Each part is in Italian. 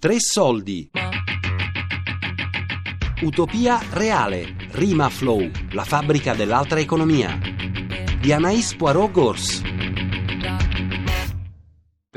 Tre soldi. Utopia reale. Rima Flow, la fabbrica dell'altra economia. Di Anaïs Poirot Gors.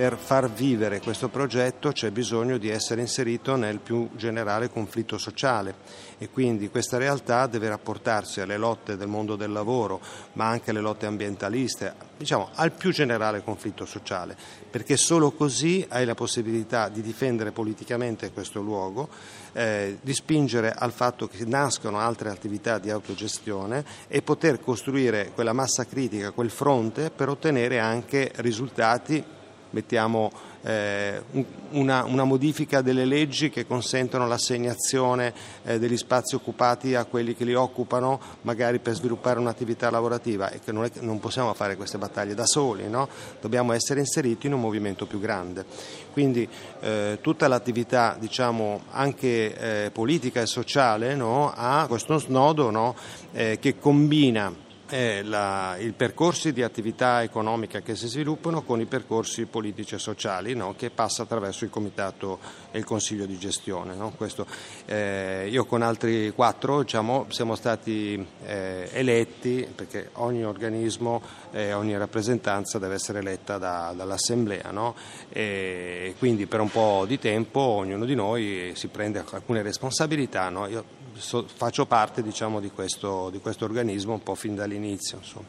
Per far vivere questo progetto c'è bisogno di essere inserito nel più generale conflitto sociale e quindi questa realtà deve rapportarsi alle lotte del mondo del lavoro, ma anche alle lotte ambientaliste, diciamo al più generale conflitto sociale, perché solo così hai la possibilità di difendere politicamente questo luogo, eh, di spingere al fatto che nascano altre attività di autogestione e poter costruire quella massa critica, quel fronte per ottenere anche risultati mettiamo eh, una, una, modifica delle leggi che consentono l'assegnazione eh, degli spazi occupati a quelli che li occupano, magari per sviluppare un'attività lavorativa e che non, è, non possiamo fare queste battaglie da soli, no? dobbiamo essere inseriti in un movimento più grande. Quindi eh, tutta l'attività diciamo, anche eh, politica e sociale no? ha questo snodo no? Eh, che combina è la, i percorsi di attività economica che si sviluppano con i percorsi politici e sociali no? che passa attraverso il comitato e il consiglio di gestione. No? Questo, eh, io con altri quattro diciamo, siamo stati eh, eletti perché ogni organismo e ogni rappresentanza deve essere eletta da, dall'assemblea no? e quindi per un po' di tempo ognuno di noi si prende alcune responsabilità. Io, so, faccio parte diciamo, di, questo, di, questo, organismo un po' fin dall'inizio. Insomma.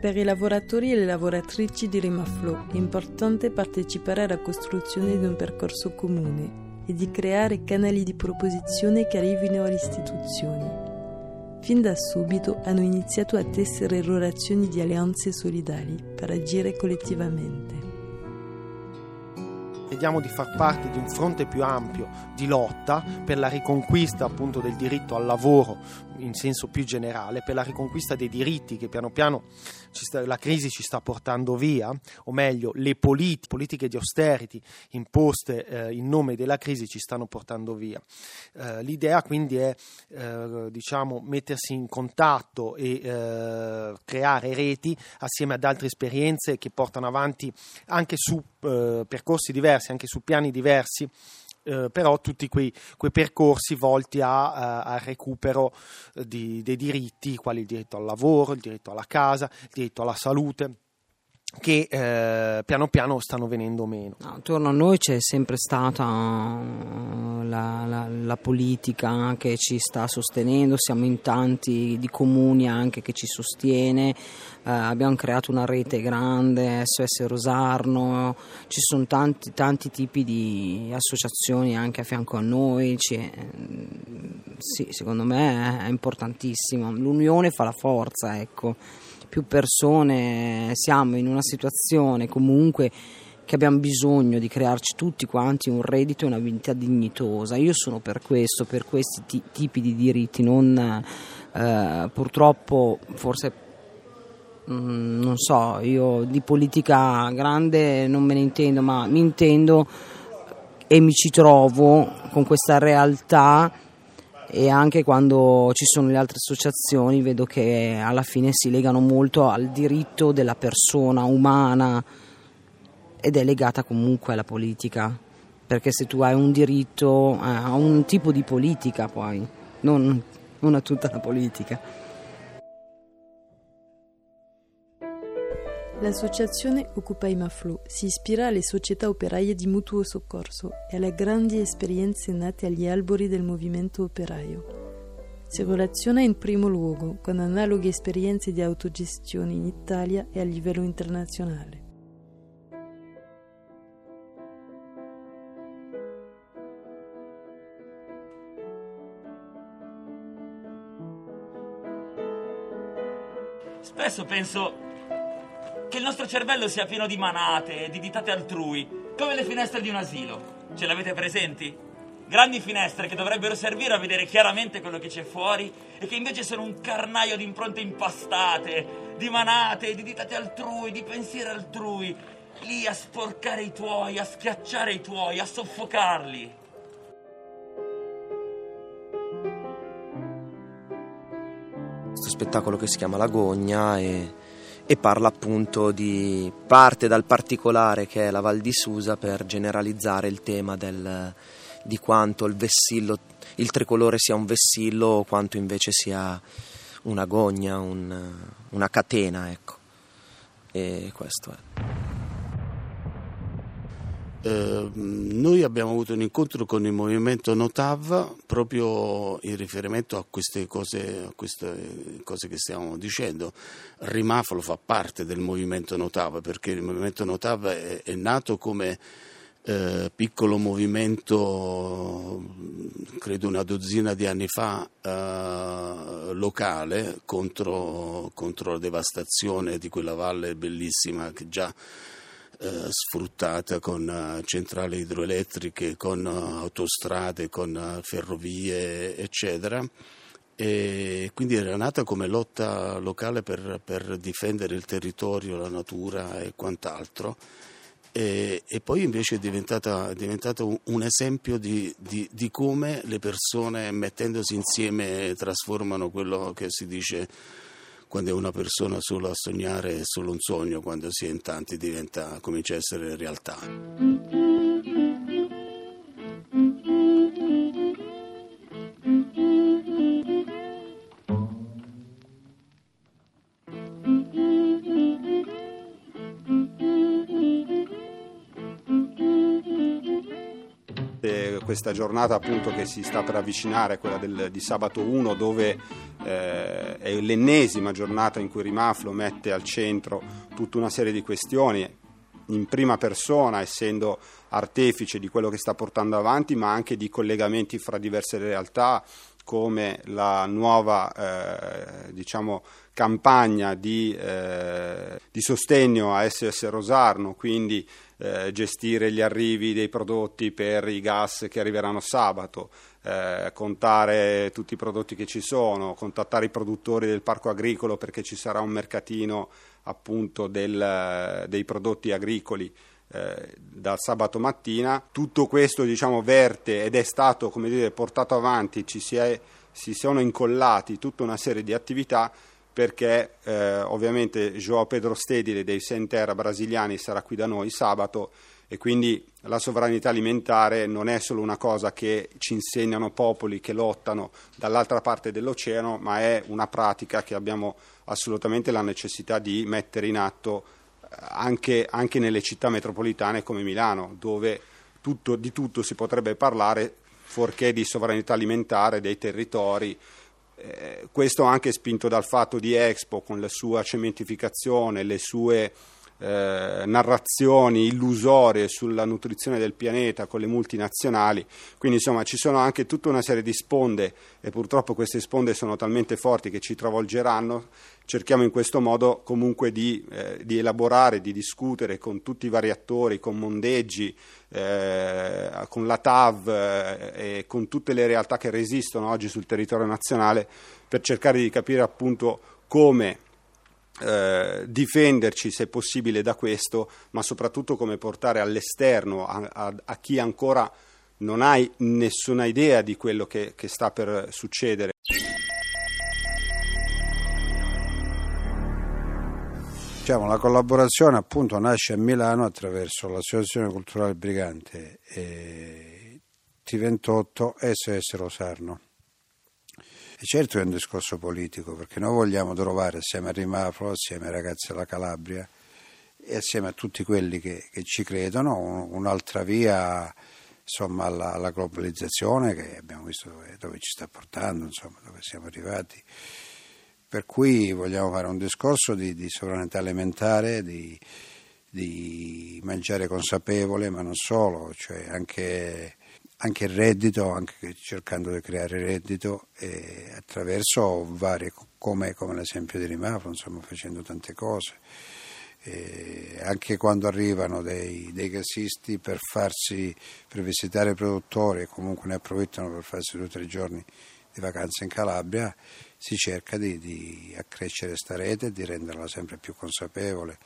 Per i lavoratori e le lavoratrici di Rimaflow è importante partecipare alla costruzione di un percorso comune e di creare canali di proposizione che arrivino alle istituzioni. Fin da subito hanno iniziato a tessere relazioni di alleanze solidali per agire collettivamente. Vediamo di far parte di un fronte più ampio di lotta per la riconquista appunto del diritto al lavoro in senso più generale, per la riconquista dei diritti che piano piano sta, la crisi ci sta portando via, o meglio le politi- politiche di austerity imposte eh, in nome della crisi ci stanno portando via. Eh, l'idea quindi è eh, diciamo, mettersi in contatto e eh, creare reti assieme ad altre esperienze che portano avanti anche su eh, percorsi diversi, anche su piani diversi eh, però tutti quei, quei, percorsi volti a, al recupero di, dei diritti, quali il diritto al lavoro, il diritto alla casa, il diritto alla salute che eh, piano piano stanno venendo meno. No, attorno a noi c'è sempre stata uh, la, la, la, politica che ci sta sostenendo, siamo in tanti di comuni anche che ci sostiene, uh, abbiamo creato una rete grande, SOS Rosarno, ci sono tanti, tanti tipi di associazioni anche a fianco a noi, ci, sì, secondo me è importantissimo, l'unione fa la forza, ecco più persone siamo in una situazione comunque che abbiamo bisogno di crearci tutti quanti un reddito e una vita dignitosa. Io sono per questo, per questi t- tipi di diritti, non eh, purtroppo forse mm, non so, io di politica grande non me ne intendo, ma mi intendo e mi ci trovo con questa realtà e anche quando ci sono le altre associazioni vedo che alla fine si legano molto al diritto della persona umana ed è legata comunque alla politica perché se tu hai un diritto eh, a un tipo di politica poi non, non a tutta la politica L'associazione Occupy Maflo si ispira alle società operaie di mutuo soccorso e alle grandi esperienze nate agli albori del movimento operaio. Si relaziona in primo luogo con analoghe esperienze di autogestione in Italia e a livello internazionale. Spesso penso che il nostro cervello sia pieno di manate, di ditate altrui, come le finestre di un asilo. Ce l'avete presenti? Grandi finestre che dovrebbero servire a vedere chiaramente quello che c'è fuori e che invece sono un carnaio di impronte impastate, di manate, di ditate altrui, di pensieri altrui, lì a sporcare i tuoi, a schiacciare i tuoi, a soffocarli. spettacolo che si chiama L'Agogna e, e parla appunto di parte dal particolare che è la Val di Susa per generalizzare il tema del, di quanto il vessillo, il tricolore sia un vessillo o quanto invece sia una gogna, un, una catena, ecco. E questo è. Eh, noi abbiamo avuto un incontro con il movimento Notav proprio in riferimento a queste cose, a queste cose che stiamo dicendo. Rimafolo fa parte del movimento Notav perché il movimento Notav è, è nato come eh, piccolo movimento, credo una dozzina di anni fa, eh, locale contro, contro la devastazione di quella valle bellissima che già eh, sfruttata con uh, centrali idroelettriche, con uh, autostrade, con ferrovie, eccetera. E quindi era nata come lotta locale per, per difendere il territorio, la natura e quant'altro. E, e, poi invece è diventata, è diventata un, un, esempio di, di, di, come le persone mettendosi insieme trasformano quello che si dice quando è una persona solo a sognare è solo un sogno, quando si è in tanti diventa, comincia a essere realtà. Questa giornata appunto che si sta per avvicinare, quella del, di sabato 1, dove eh, è l'ennesima giornata in cui Rimaflo mette al centro tutta una serie di questioni, in prima persona, essendo artefice di quello che sta portando avanti, ma anche di collegamenti fra diverse realtà, come la nuova eh, diciamo, campagna di, eh, di, sostegno a SS Rosarno, quindi eh, gestire gli arrivi dei prodotti per i gas che arriveranno sabato, eh, contare tutti i prodotti che ci sono, contattare i produttori del parco agricolo perché ci sarà un mercatino appunto del, dei prodotti agricoli. Eh, dal sabato mattina tutto questo diciamo verte ed è stato come dire portato avanti ci si, è, si sono incollati tutta una serie di attività perché eh, ovviamente João Pedro Stedile dei Senterra brasiliani sarà qui da noi sabato e quindi la sovranità alimentare non è solo una cosa che ci insegnano popoli che lottano dall'altra parte dell'oceano, ma è una pratica che abbiamo assolutamente la necessità di mettere in atto eh, anche, anche nelle città metropolitane come Milano, dove tutto, di tutto si potrebbe parlare, fuorché di sovranità alimentare dei territori, eh, questo anche spinto dal fatto di Expo con la sua cementificazione, le sue eh, narrazioni illusorie sulla nutrizione del pianeta con le multinazionali, quindi insomma ci sono anche tutta una serie di sponde e purtroppo queste sponde sono talmente forti che ci travolgeranno, cerchiamo in questo modo comunque di, eh, di elaborare, di discutere con tutti i vari attori, con Mondeggi, eh, con la TAV eh, e con tutte le realtà che resistono oggi sul territorio nazionale per cercare di capire appunto come eh, difenderci se possibile da questo, ma soprattutto come portare all'esterno a, a, a chi ancora non ha nessuna idea di quello che, che sta per succedere. Diciamo, la collaborazione appunto nasce a Milano attraverso l'Associazione Culturale Brigante e T28 SS Rosarno. E certo è un discorso politico, perché noi vogliamo trovare assieme a Rimafro, assieme ai ragazzi della Calabria e assieme a tutti quelli che, che ci credono un'altra via insomma, alla, alla, globalizzazione che abbiamo visto dove, dove ci sta portando, insomma, dove siamo arrivati. Per cui vogliamo fare un discorso di, di sovranità alimentare, di, di mangiare consapevole, ma non solo, cioè anche anche il reddito, anche cercando di creare reddito attraverso varie, come, come, l'esempio di Rimafro, insomma facendo tante cose. E anche quando arrivano dei, dei gassisti per farsi per visitare i produttori e comunque ne approfittano per farsi due o tre giorni di vacanza in Calabria, si cerca di, di accrescere questa rete e di renderla sempre più consapevole,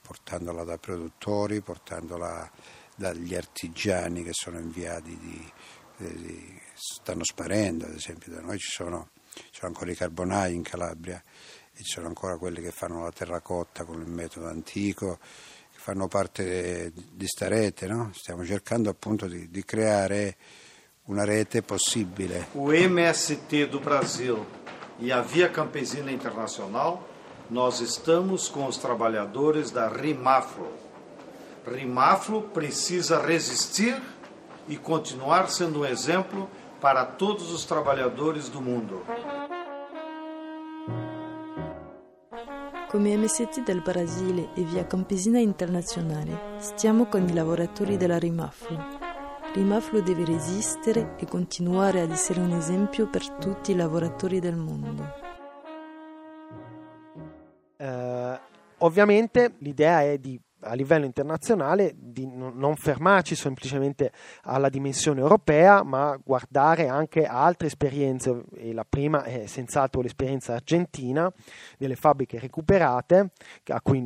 portandola da produttori, portandola dagli artigiani che sono inviati di, di, stanno sparendo, ad esempio da noi ci sono ci sono ancora i carbonai in Calabria e ci sono ancora quelli che fanno la terracotta con il metodo antico, che fanno parte di sta rete, no? stiamo cercando appunto di, di creare una rete possibile. O MST do Brasil e a Via Campesina Internacional, nós estamos com os trabalhadores da Rimaflo. Rimaflo precisa resistir e continuar sendo um exemplo para todos os trabalhadores do mundo. Come MST del Brasile e Via Campesina Internazionale stiamo con i lavoratori della Rimaflo. Rimaflo deve resistere e continuare ad essere un esempio per tutti i lavoratori del mondo. Eh, ovviamente l'idea è di a livello internazionale di non fermarci semplicemente alla dimensione europea, ma guardare anche a altre esperienze. E la prima è senz'altro l'esperienza argentina delle fabbriche recuperate, cui,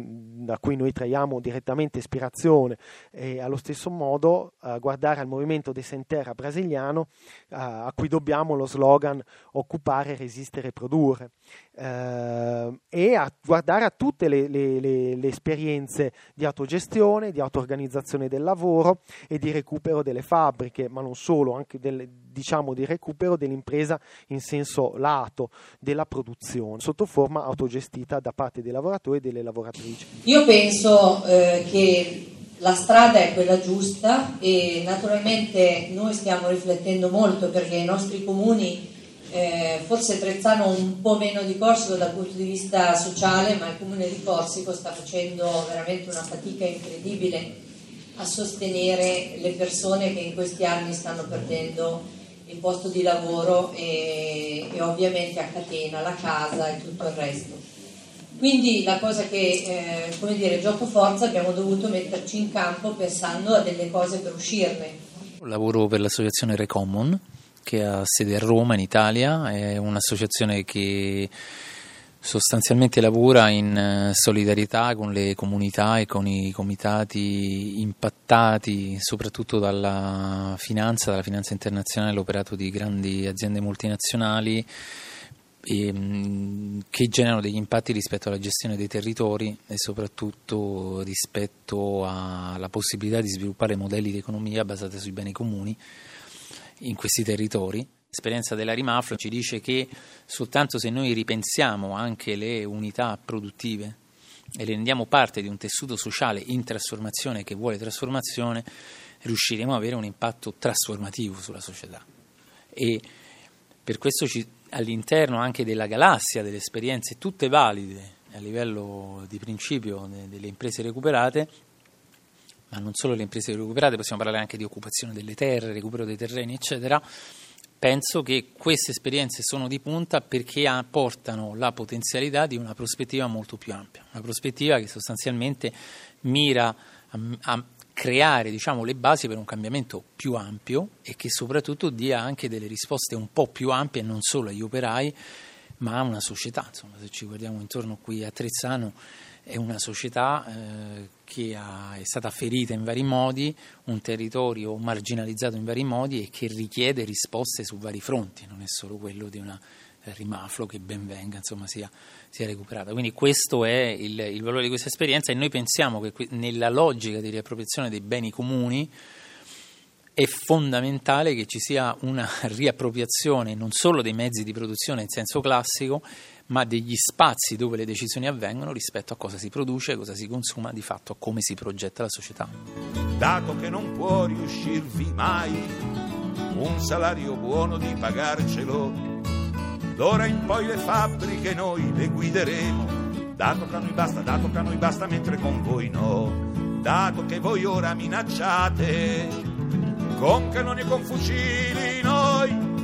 da cui noi traiamo direttamente ispirazione, e allo stesso modo uh, guardare al movimento de Senterra brasiliano, uh, a cui dobbiamo lo slogan occupare, resistere, produrre. Uh, e a guardare a tutte le, le, le, le esperienze di autogestione, di auto-organizzazione del lavoro e di recupero delle fabbriche, ma non solo, anche del, diciamo di recupero dell'impresa in senso lato della produzione, sotto forma autogestita da parte dei lavoratori e delle lavoratrici. Io penso eh, che la strada è quella giusta e naturalmente noi stiamo riflettendo molto perché i nostri comuni eh, forse Trezzano un po' meno di Corsico dal punto di vista sociale, ma il comune di Corsico sta facendo veramente una fatica incredibile a sostenere le persone che in questi anni stanno perdendo il posto di lavoro e, e ovviamente a catena la casa e tutto il resto. Quindi la cosa che, eh, come dire, gioco forza abbiamo dovuto metterci in campo pensando a delle cose per uscirne. Lavoro per l'associazione Recommon che ha sede a Roma in Italia, è un'associazione che sostanzialmente lavora in eh, solidarietà con le comunità e con i comitati impattati soprattutto dalla finanza, dalla finanza internazionale, l'operato di grandi aziende multinazionali e, mm, che generano degli impatti rispetto alla gestione dei territori e soprattutto rispetto alla possibilità di sviluppare modelli di economia basati sui beni comuni in questi territori. L'esperienza della Rimaflo ci dice che soltanto se noi ripensiamo anche le unità produttive e le rendiamo parte di un tessuto sociale in trasformazione che vuole trasformazione, riusciremo ad avere un impatto trasformativo sulla società. E per questo ci, all'interno anche della galassia delle esperienze tutte valide a livello di principio delle imprese recuperate, ma non solo le imprese recuperate, possiamo parlare anche di occupazione delle terre, recupero dei terreni, eccetera. Penso che queste esperienze sono di punta perché portano la potenzialità di una prospettiva molto più ampia, una prospettiva che sostanzialmente mira a, a creare diciamo, le basi per un cambiamento più ampio e che soprattutto dia anche delle risposte un po' più ampie non solo agli operai ma a una società. Insomma, se ci guardiamo intorno qui a Trezzano è una società eh, che ha, è stata ferita in vari modi, un territorio marginalizzato in vari modi e che richiede risposte su vari fronti, non è solo quello di una rimaflo che ben venga insomma, sia, sia, recuperata. Quindi questo è il, il, valore di questa esperienza e noi pensiamo che nella logica di riappropriazione dei beni comuni è fondamentale che ci sia una riappropriazione non solo dei mezzi di produzione in senso classico, ma degli spazi dove le decisioni avvengono rispetto a cosa si produce, cosa si consuma, di fatto a come si progetta la società. Dato che non può riuscirvi mai un salario buono di pagarcelo, d'ora in poi le fabbriche noi le guideremo. Dato che a noi basta, dato che a noi basta, mentre con voi no. Dato che voi ora minacciate con cannoni e con fucili noi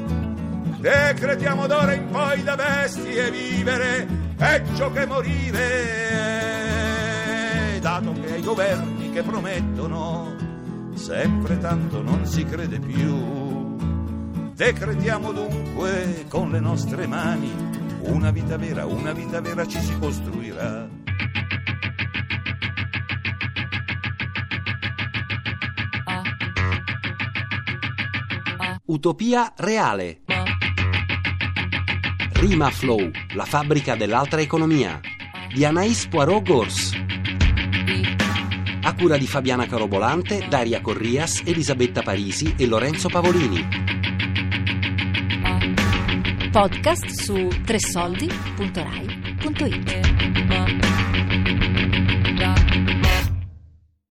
decretiamo d'ora in poi da bestie vivere, peggio che morire, dato che ai governi che promettono sempre tanto non si crede più. Decretiamo dunque con le nostre mani una vita vera, una vita vera ci si costruirà. Utopia reale Rima Flow, la fabbrica dell'altra economia di Anaïs Poirot Gors. A cura di Fabiana Carobolante, Daria Corrias, Elisabetta Parisi e Lorenzo Pavolini. Podcast su tressoldi.rai.it